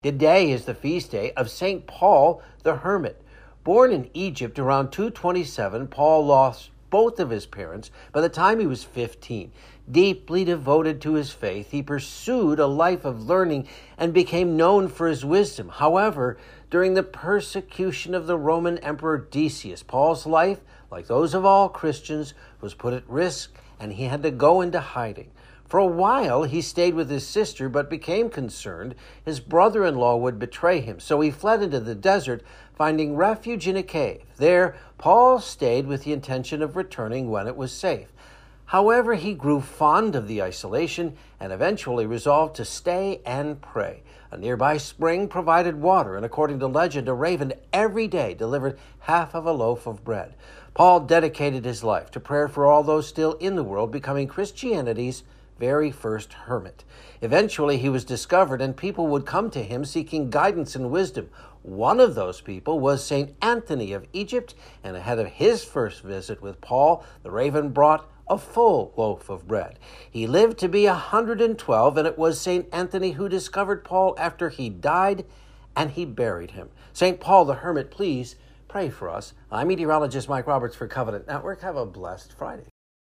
Today is the feast day of St. Paul the Hermit. Born in Egypt around 227, Paul lost both of his parents by the time he was 15. Deeply devoted to his faith, he pursued a life of learning and became known for his wisdom. However, during the persecution of the Roman Emperor Decius, Paul's life, like those of all Christians, was put at risk and he had to go into hiding. For a while he stayed with his sister, but became concerned his brother in law would betray him. So he fled into the desert, finding refuge in a cave. There, Paul stayed with the intention of returning when it was safe. However, he grew fond of the isolation and eventually resolved to stay and pray. A nearby spring provided water, and according to legend, a raven every day delivered half of a loaf of bread. Paul dedicated his life to prayer for all those still in the world, becoming Christianity's very first hermit. Eventually, he was discovered, and people would come to him seeking guidance and wisdom. One of those people was St. Anthony of Egypt, and ahead of his first visit with Paul, the raven brought a full loaf of bread. He lived to be a 112, and it was St. Anthony who discovered Paul after he died, and he buried him. St. Paul the Hermit, please pray for us. I'm meteorologist Mike Roberts for Covenant Network. Have a blessed Friday.